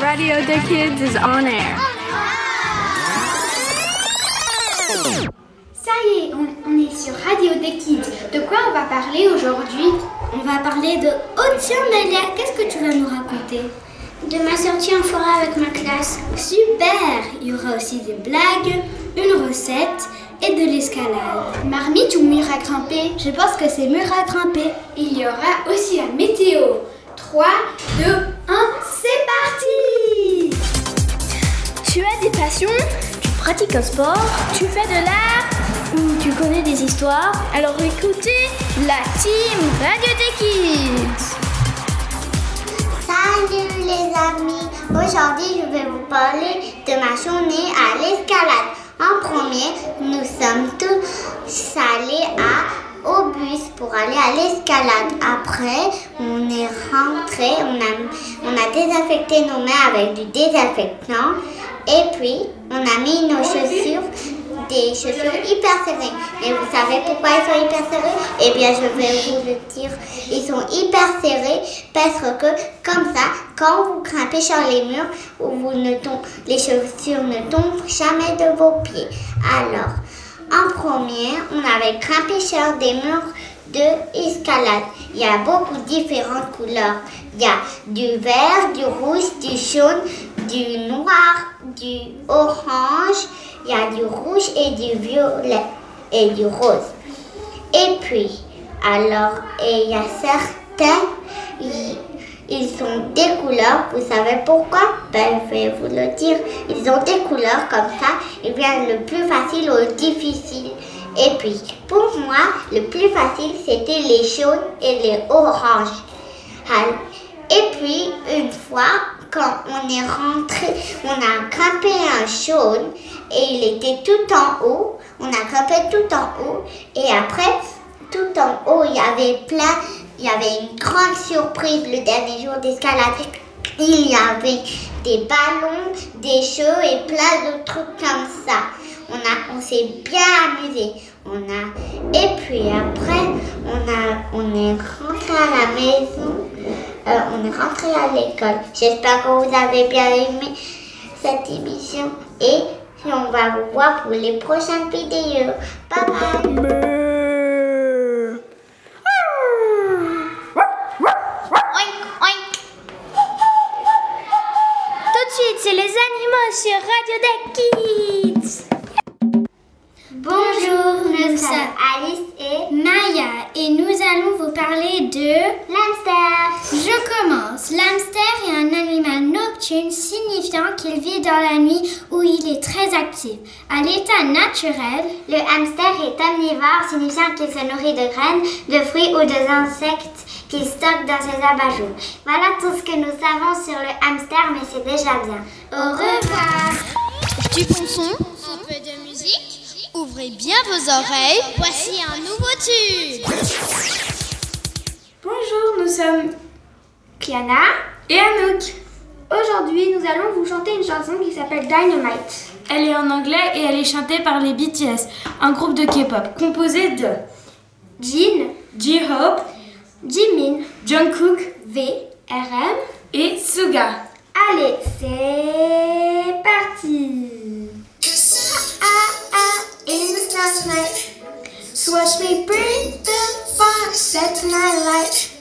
Radio the Kids is on air. Ça y est, on, est sur Radio des Kids. De quoi on va parler aujourd'hui? On va parler de... Oh tiens qu'est-ce que tu vas nous raconter? De ma sortie en forêt avec ma classe. Super Il y aura aussi des blagues, une recette et de l'escalade. Marmite ou mur à grimper? Je pense que c'est mur à grimper. Il y aura aussi la météo. 3, 2, 1, c'est parti Tu as des passions Tu pratiques un sport Tu fais de l'art Ou tu connais des histoires Alors écoutez la team Radio des Kids Salut les amis Aujourd'hui je vais vous parler de ma journée à l'escalade. En premier, nous sommes tous allés à, au bus pour aller à l'escalade. Après, on est rentré, on a, on a désinfecté nos mains avec du désinfectant. Et puis, on a mis nos chaussures des chaussures hyper serrées. Et vous savez pourquoi ils sont hyper serrés Eh bien, je vais vous le dire. Ils sont hyper serrés parce que, comme ça, quand vous grimpez sur les murs, vous ne les chaussures ne tombent jamais de vos pieds. Alors, en premier, on avait grimpé sur des murs de escalade. Il y a beaucoup de différentes couleurs. Il y a du vert, du rouge, du jaune, du noir, du orange, il y a du rouge et du violet et du rose. Et puis, alors, il y a certains, ils, ont des couleurs. Vous savez pourquoi? Ben, je vais vous le dire. Ils ont des couleurs comme ça. Et bien, le plus facile au difficile. Et puis, pour moi, le plus facile, c'était les jaunes et les oranges. Et puis, une fois, quand on est rentré, on a grimpé un jaune et il était tout en haut. On a grimpé tout en haut et après, tout en haut, il y avait plein, il y avait une grande surprise le dernier jour d'escalade. Il y avait des ballons, des jeux et plein de trucs comme ça. On, s'est bien amusé. Et puis après, on, a, on est rentré à la maison. Euh, on est rentré à l'école. J'espère que vous avez bien aimé cette émission et on va vous voir pour les prochaines vidéos. Bye bye. Tout de suite, c'est les animaux sur Radio Deck Kids. Bonjour, nous sommes Alice et Maya et nous allons vous parler de l'hamster. Je commence. L'hamster est un animal nocturne signifiant qu'il vit dans la nuit où il est très actif. À l'état naturel, le hamster est omnivore signifiant qu'il se nourrit de graines, de fruits ou d'insectes qu'il stocke dans ses abat-jours. Voilà tout ce que nous savons sur le hamster, mais c'est déjà bien. Au revoir. Du bon son, un peu de musique. Ouvrez bien vos oreilles, voici un nouveau tube. Bonjour, nous sommes Kiana et Anouk. Aujourd'hui, nous allons vous chanter une chanson qui s'appelle Dynamite. Elle est en anglais et elle est chantée par les BTS, un groupe de K-pop composé de Jin, J-Hope, Jimin, Jungkook, V, RM et Suga. Allez, c'est parti. last night. So watch me bring the fire, set night light.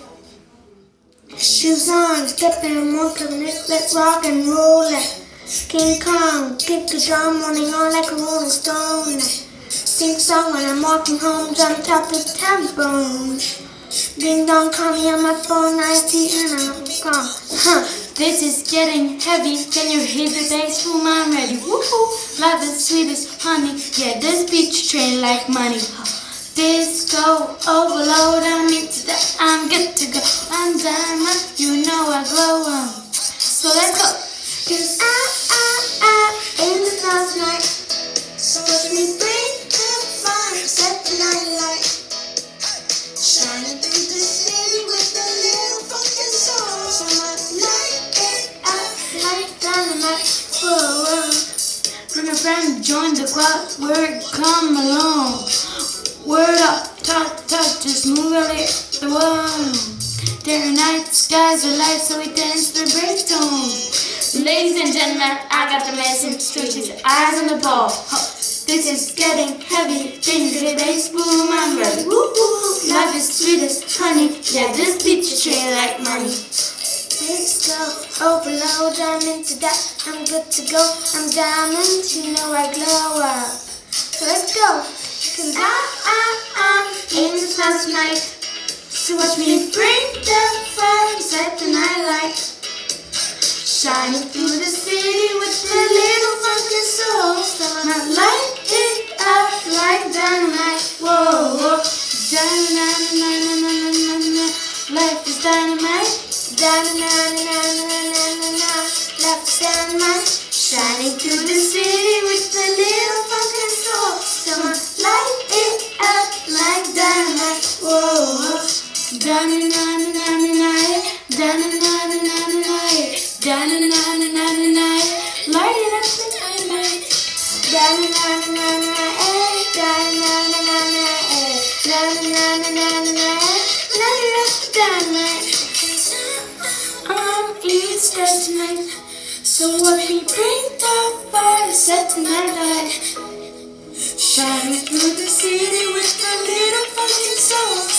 Shoes on, step and walk and let's rock and roll it. King Kong, kick the drum, running on like a rolling stone. Sing song when I'm walking home, jump top the tampon. Ding dong, call me on my phone, I see and I'm gone. Huh. This is getting heavy. Can you hear the bass boom? I'm ready. Woohoo! Love is sweet as honey. Yeah, this beach train like money. Disco overload. I'm into that. I'm good to go. I'm diamond. You know I glow on. So let's go. Cause I, I, I, in the stars night. So watch me bring the fire, set the night light. So we dance the breakdown. Ladies and gentlemen, I got the message. Switch his eyes on the ball. This is getting heavy. Things the bass boom. I'm ready. Woo woo. Life is sweet as honey. Yeah, this beat you train like money. Let's go, overload, I'm into that. I'm good to go, I'm diamond, you know I glow up. Let's go, cause I, I, I'm in the tonight. So watch me bring the fire, set the night light. Shining through the city with a little funky soul. So I light it up like dynamite. Whoa, whoa. Dynamite, life is dynamite. Da-na-na-na-na-na-na-na, is dynamite. Shining through the city with a little funky soul. Someone light it up like dynamite. Whoa, Da-na-na-na-na-na-na, so what we bring the fire, set the night light. Shining through the city with a little fucking soul.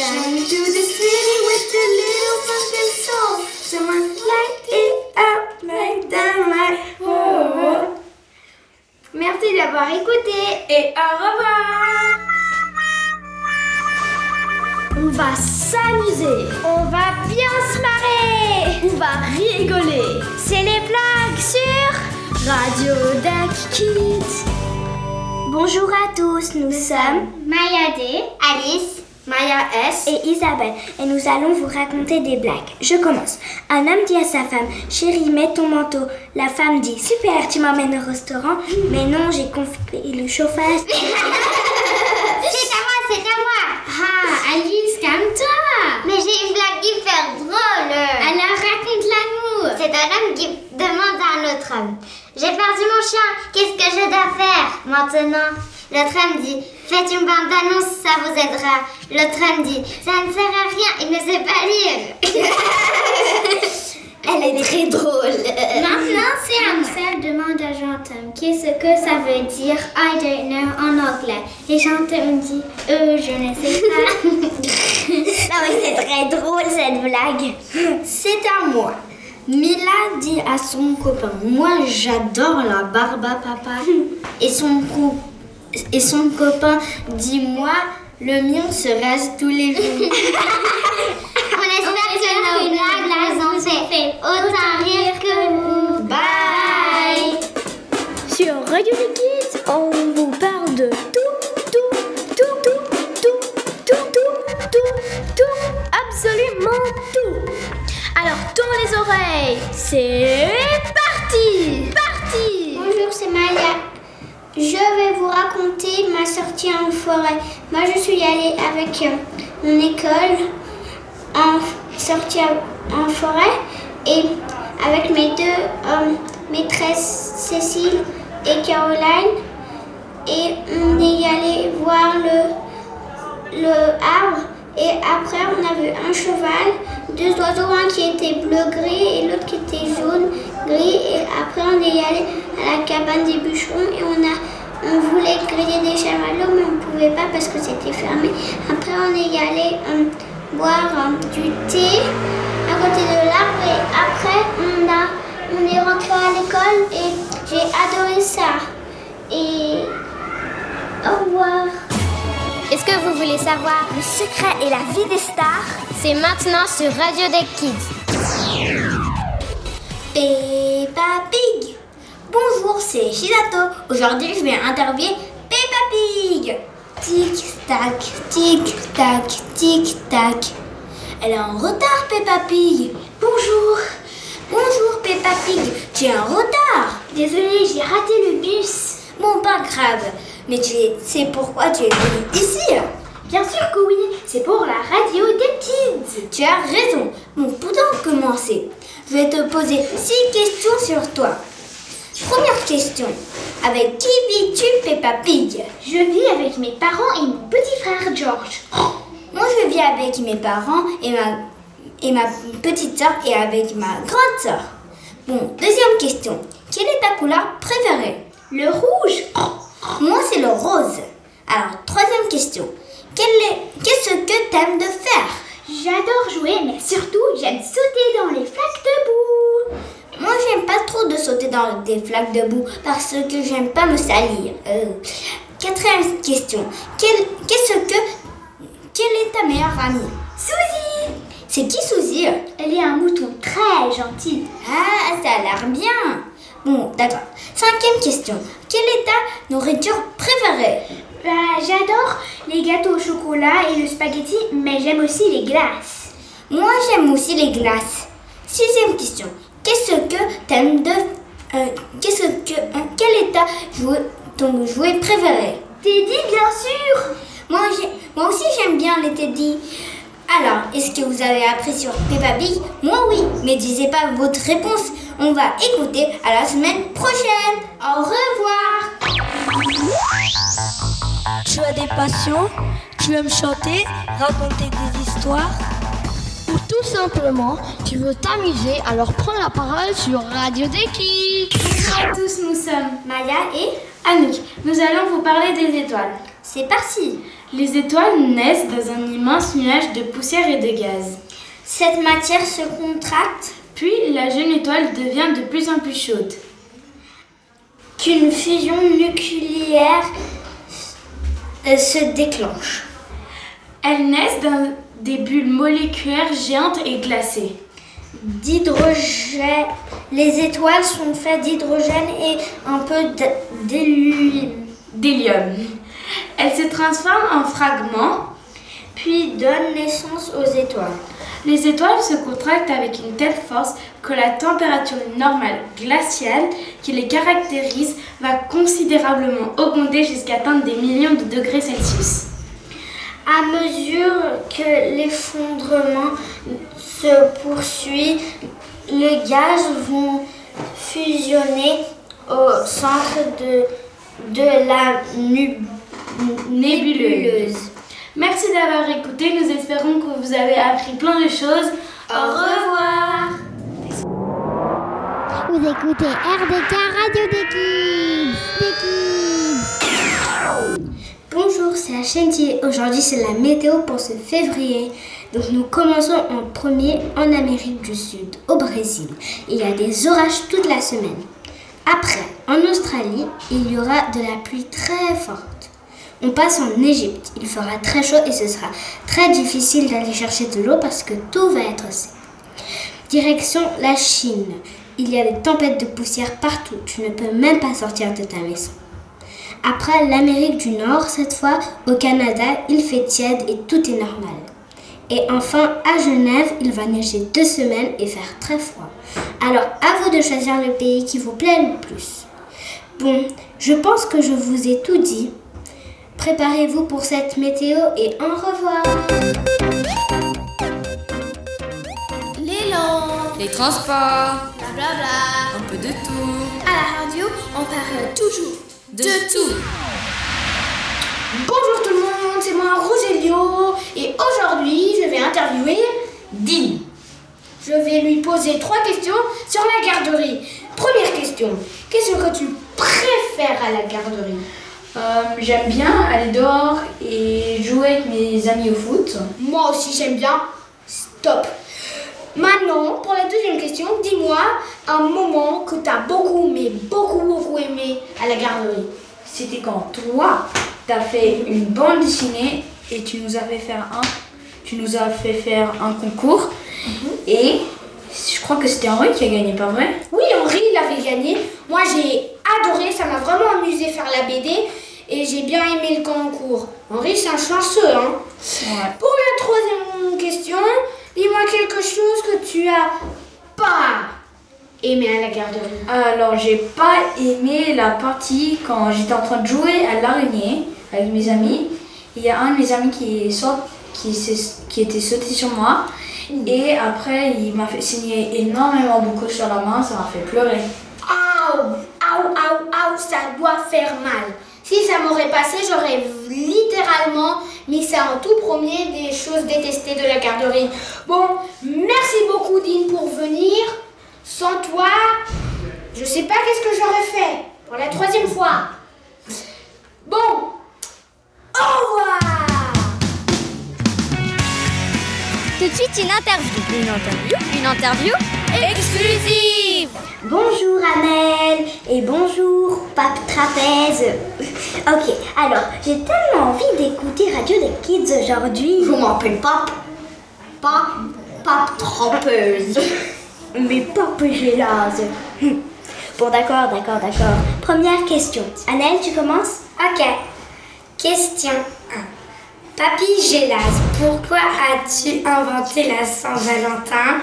Shining through the city with a little funky soul. Someone light it up like dynamite. Whoa. Merci d'avoir écouté. Et au revoir! On va s'amuser. On va bien se marrer. On va rigoler. C'est les blagues sur Radio Duck Kids. Bonjour à tous, nous sommes Maya D, Alice, Maya S et Isabelle et nous allons vous raconter des blagues. Je commence. Un homme dit à sa femme Chérie, mets ton manteau. La femme dit Super, tu m'emmènes au restaurant. Mais non, j'ai coupé le chauffage. C'est à moi, c'est à moi. Ah, Alice, calme-toi. Mais j'ai une blague hyper drôle. Alors raconte-la-nous. C'est un homme qui demande à un autre homme J'ai perdu mon chien, qu'est-ce que je dois faire maintenant L'autre homme dit Faites une bande d'annonce, ça vous aidera. L'autre homme dit Ça ne sert à rien, il ne sait pas lire. Elle est très drôle. Maintenant, c'est à moi. Demande à Jantum qu'est-ce que ça veut dire? I don't know en anglais. Et Jantum dit Euh, je ne sais pas. Non mais c'est très drôle cette blague. C'est à moi. Mila dit à son copain Moi j'adore la barbe à papa. Et son, cou- et son copain dit Moi le mien se rase tous les jours. On espère que nos blagues vous ont fait autant rire que vous. Bye Sur Radio Kids, on vous parle de tout, tout, tout, tout, tout, tout, tout, tout, tout, absolument tout. Alors tourne les oreilles, c'est parti. Je vais vous raconter ma sortie en forêt. Moi, je suis allée avec euh, mon école en sortie en forêt et avec mes deux euh, maîtresses Cécile et Caroline. Et on est allé voir le, le arbre. Et après, on a vu un cheval, deux oiseaux, un qui était bleu-gris et l'autre qui était jaune-gris. Et après, on est allé à la cabane des bûcherons et on, a, on voulait griller des chamallows, mais on ne pouvait pas parce que c'était fermé. Après, on est allé euh, boire euh, du thé à côté de l'arbre et après, on, a, on est rentré à l'école et j'ai adoré ça. Et au revoir. Est-ce que vous voulez savoir Le secret et la vie des stars? C'est maintenant sur Radio des Kids. Peppa Pig. Bonjour, c'est Shizato. Aujourd'hui, je vais interviewer Peppa Pig. Tic tac, tic tac, tic tac. Elle est en retard, Peppa Pig. Bonjour. Bonjour Peppa Pig, tu es en retard. Désolée, j'ai raté le bus. Bon, pas grave. Mais tu sais pourquoi tu es venu ici Bien sûr que oui, c'est pour la radio des kids. Tu as raison. Bon, pour commencer, je vais te poser six questions sur toi. Première question. Avec qui vis-tu, Peppa Pig? Je vis avec mes parents et mon petit frère George. Moi, je vis avec mes parents et ma, et ma petite soeur et avec ma grande soeur. Bon, deuxième question. Quelle est ta couleur préférée? Le rouge. Moi, c'est le rose. Alors, troisième question. Qu'est-ce que t'aimes de faire? J'adore jouer, mais surtout, j'aime sauter dans les flaques de boue. Moi, j'aime pas trop de sauter dans des flaques de boue parce que j'aime pas me salir. Euh, quatrième question. Qu'est-ce que. Quelle est ta meilleure amie? Suzy C'est qui Suzy? Elle est un mouton très gentil. Ah, ça a l'air bien. Bon, d'accord. Cinquième question. Quelle est ta nourriture préférée? Bah, J'adore les gâteaux au chocolat et le spaghetti, mais j'aime aussi les glaces. Moi, j'aime aussi les glaces. Sixième question. Qu'est-ce que t'aimes de... Euh, qu'est-ce que... Euh, quel est ta ton jouet préféré? Teddy, bien sûr moi, moi aussi, j'aime bien les Teddy. Alors, est-ce que vous avez appris sur Peppa Pig? Moi, oui. Mais disez pas votre réponse. On va écouter à la semaine prochaine. Au revoir Tu as des passions Tu aimes chanter Raconter des histoires ou tout simplement, tu veux t'amuser, alors prends la parole sur Radio Deki. Bonjour à tous, nous sommes Maya et Anouk. Nous allons vous parler des étoiles. C'est parti Les étoiles naissent dans un immense nuage de poussière et de gaz. Cette matière se contracte, puis la jeune étoile devient de plus en plus chaude. Qu'une fusion nucléaire se déclenche. Elles naissent dans des bulles moléculaires géantes et glacées. D'hydrogène. Les étoiles sont faites d'hydrogène et un peu d'hélium. Elles se transforment en fragments, puis donnent naissance aux étoiles. Les étoiles se contractent avec une telle force que la température normale glaciale qui les caractérise va considérablement augmenter jusqu'à atteindre des millions de degrés Celsius. À mesure que l'effondrement se poursuit, les gaz vont fusionner au centre de, de la nébuleuse. Merci d'avoir écouté. Nous espérons que vous avez appris plein de choses. Au revoir. Vous écoutez RDK Radio des Bonjour, c'est chaîne Aujourd'hui, c'est la météo pour ce février. Donc, nous commençons en premier en Amérique du Sud, au Brésil. Il y a des orages toute la semaine. Après, en Australie, il y aura de la pluie très forte. On passe en Égypte. Il fera très chaud et ce sera très difficile d'aller chercher de l'eau parce que tout va être sec. Direction la Chine. Il y a des tempêtes de poussière partout. Tu ne peux même pas sortir de ta maison. Après l'Amérique du Nord, cette fois au Canada, il fait tiède et tout est normal. Et enfin, à Genève, il va neiger deux semaines et faire très froid. Alors, à vous de choisir le pays qui vous plaît le plus. Bon, je pense que je vous ai tout dit. Préparez-vous pour cette météo et au revoir. L'élan, les transports, blablabla, un peu de tout. À la radio, on parle toujours de, tout. Bonjour tout le monde, c'est moi Rogelio et aujourd'hui je vais interviewer Dean. Je vais lui poser trois questions sur la garderie. Première question, qu'est-ce que tu préfères à la garderie? Euh, J'aime bien aller dehors et jouer avec mes amis au foot. Moi aussi j'aime bien. Stop. Maintenant, pour la deuxième question, dis-moi un moment que tu as beaucoup, mais beaucoup, beaucoup aimé à la garderie. C'était quand toi, tu as fait une bande dessinée et tu nous as fait faire un, tu nous as fait faire un concours. Mhm. Et je crois que c'était Henri qui a gagné, pas vrai? Oui, Henri, il avait gagné. Moi, j'ai adoré, ça m'a vraiment amusé faire la BD et j'ai bien aimé le concours. Henri, c'est un chanceux, hein Pour la troisième question, Dis-moi quelque chose que tu as pas aimé à la garderie Alors, j'ai pas aimé la partie quand j'étais en train de jouer à l'araignée avec mes amis. Il y a un de mes amis qui, qui, qui était sauté sur moi. Et après, il m'a fait signer énormément beaucoup sur la main, ça m'a fait pleurer. Aouh, aouh, aouh, aouh, ça doit faire mal. Si ça m'aurait passé, j'aurais littéralement mis ça en tout premier des choses détestées de la garderie. Bon, merci beaucoup Dean pour venir. Sans toi, je sais pas qu'est-ce que j'aurais fait pour la troisième fois. Bon, au revoir. Tout de suite, une interview. Une interview? Une interview? Exclusive Bonjour Amel et bonjour Pape Trapèze. ok, alors j'ai tellement envie d'écouter Radio des Kids aujourd'hui. Je m'appelle Pape. Pape. Pape Trompeuse. Mais Pape Gélase. Bon d'accord, d'accord, d'accord. Première question. Annelle, tu commences? Ok. Question 1. Papy Gélas, pourquoi as-tu inventé la Saint-Valentin?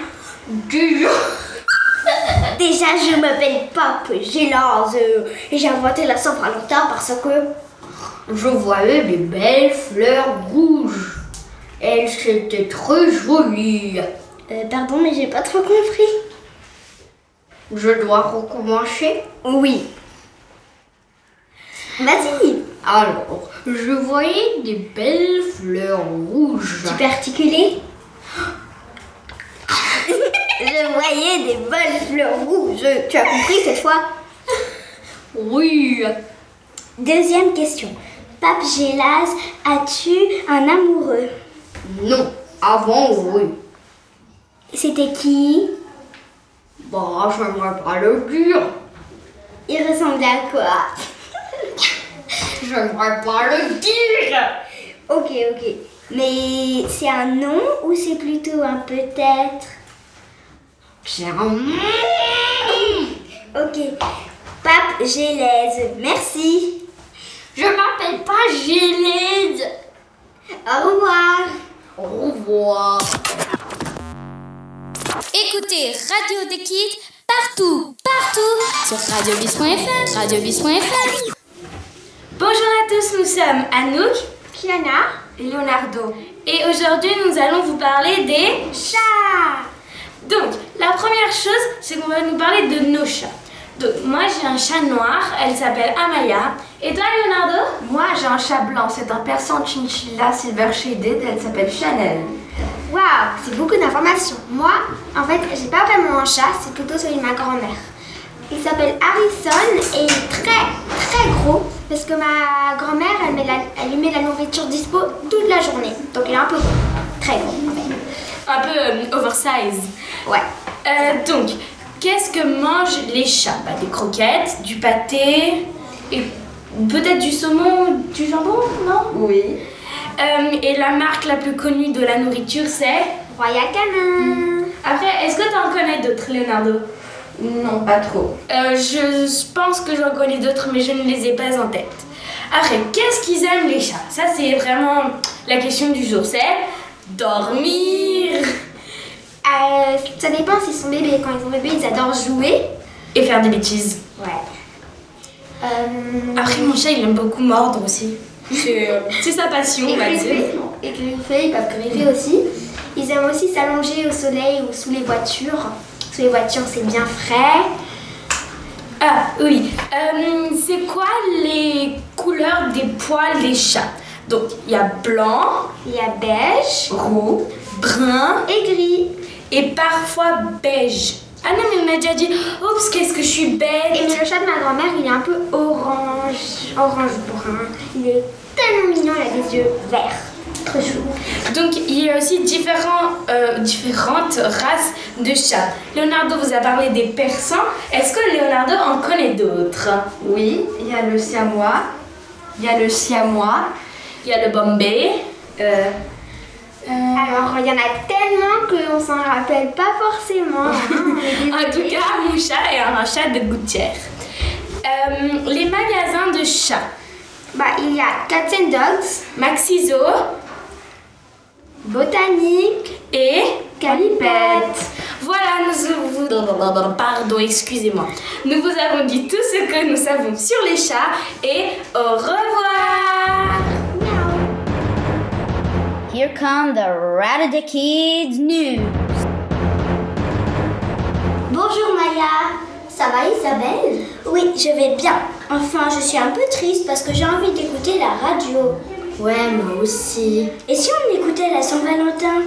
Déjà, je m'appelle Pape Gélase et j'ai inventé la Saint-Valentin parce que Je voyais des belles fleurs rouges. Elles étaient très jolies. Euh, pardon, mais j'ai pas trop compris. Je dois recommencer? Oui. Vas-y. Alors, je voyais des belles fleurs rouges. Tu peux articuler? Je voyais des belles fleurs rouges. Tu as compris cette fois? Oui. Deuxième question. Pape Gélas, as-tu un amoureux? Non, avant oui. C'était qui? Bah, j'aimerais pas le dire. Il ressemblait à quoi? J'aimerais pas le dire. Ok, ok. Mais c'est un nom ou c'est plutôt un peut-être? C'est un... Ok. Pape Gélèse, merci. Je m'appelle pas Gélide. Au revoir. Au revoir. Écoutez Radio des Kids partout, partout sur radiobis.fr, radiobis.fr. Bonjour à tous, nous sommes Anouk Kiana et Leonardo. Et aujourd'hui, nous allons vous parler des chats. Donc, la première chose, c'est qu'on va nous parler de nos chats. Donc, moi, j'ai un chat noir, elle s'appelle Amaya. Et toi, Leonardo? Moi, j'ai un chat blanc, c'est un persan chinchilla silver shaded, elle s'appelle Chanel. Waouh, c'est beaucoup d'informations. Moi, en fait, j'ai pas vraiment un chat, c'est plutôt celui de ma grand-mère. Il s'appelle Harrison et il est très très gros parce que ma grand-mère, elle, met la- elle lui met la nourriture dispo toute la journée. Donc il est un peu gros, très gros en fait. Un peu euh, oversize. Ouais. Euh, donc, qu'est-ce que mangent les chats? Bah, Des croquettes, du pâté, et peut-être du saumon, du jambon, non? Oui. Euh, Et la marque la plus connue de la nourriture, c'est? Royal Canin. Après, est-ce que tu en connais d'autres, Leonardo? Non, pas trop. Euh, Je pense que j'en connais d'autres, mais je ne les ai pas en tête. Après, qu'est-ce qu'ils aiment les chats? Ça, c'est vraiment la question du jour. C'est dormir Euh, ça dépend s'ils sont bébés. Quand ils sont bébés, ils adorent jouer. et faire des bêtises. Ouais. Euh, Après, mon chat, il aime beaucoup mordre aussi. C'est euh, c'est sa passion, et on va dire. et griffer, ils peuvent griffer aussi. Ils aiment aussi s'allonger au soleil ou sous les voitures. Sous les voitures, c'est bien frais. Ah oui, Euh, c'est quoi les couleurs des poils des chats? Donc il y a blanc, Il y a beige roux, brun et gris. Et parfois beige. Ah non mais on a déjà dit, oups qu'est-ce que je suis Et bête. mais le chat de ma grand-mère, il est un peu orange, orange brun. Il est tellement mignon, il a des yeux verts. Trop chou. Donc il y a aussi différents, euh, différentes races de chats. Leonardo vous a parlé des persans. Est-ce que Leonardo en connaît d'autres? Oui, il y a le siamois, il y a le siamois, Il y a le Bombay. euh, Alors, il y en a tellement qu'on s'en rappelle pas forcément. hein. En tout cas, mon chat est un chat de gouttière. Euh, les magasins de chats. Bah, il y a Cats and Dogs, Maxiso Botanique, et Calipette. Voilà, nous vous... Pardon, excusez-moi. Nous vous avons dit tout ce que nous savons sur les chats et au revoir Here come the Radio Kids News. Bonjour Maya. Ça va Isabelle? Oui, je vais bien. Enfin, je suis un peu triste parce que j'ai envie d'écouter la radio. Ouais, moi aussi. Et si on écoutait la Saint-Valentin?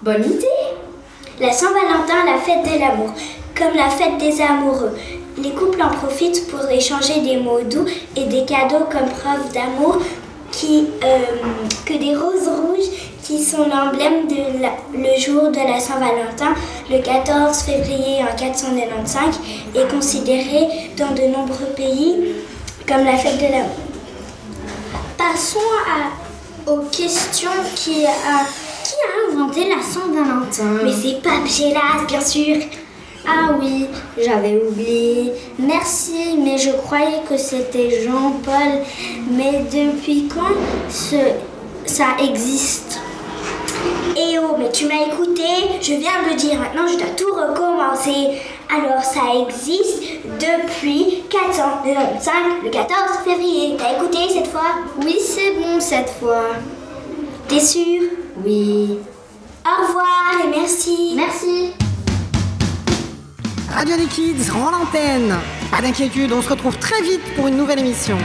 Bonne idée. La Saint-Valentin, la fête de l'amour, comme la fête des amoureux. Les couples en profitent pour échanger des mots doux et des cadeaux comme preuve d'amour qui, euh, que des roses rouges qui sont l'emblème de la- le jour de la Saint-Valentin, le 14 février en 495, est considéré dans de nombreux pays comme la fête de l'amour. Passons à- aux questions qui a, qui a inventé la Saint-Valentin Mais c'est Pape Gélas, bien sûr Ah oui, j'avais oublié. Merci, mais je croyais que c'était Jean-Paul. Mais depuis quand ce- ça existe? Eh oh, mais tu m'as écouté, je viens de le dire, maintenant je dois tout recommencer. Alors ça existe depuis 495, le 14 février. T'as écouté cette fois? Oui, c'est bon cette fois. T'es sûr? Oui. Au revoir et merci. Merci. Radio des Kids rend l'antenne. Pas d'inquiétude, on se retrouve très vite pour une nouvelle émission.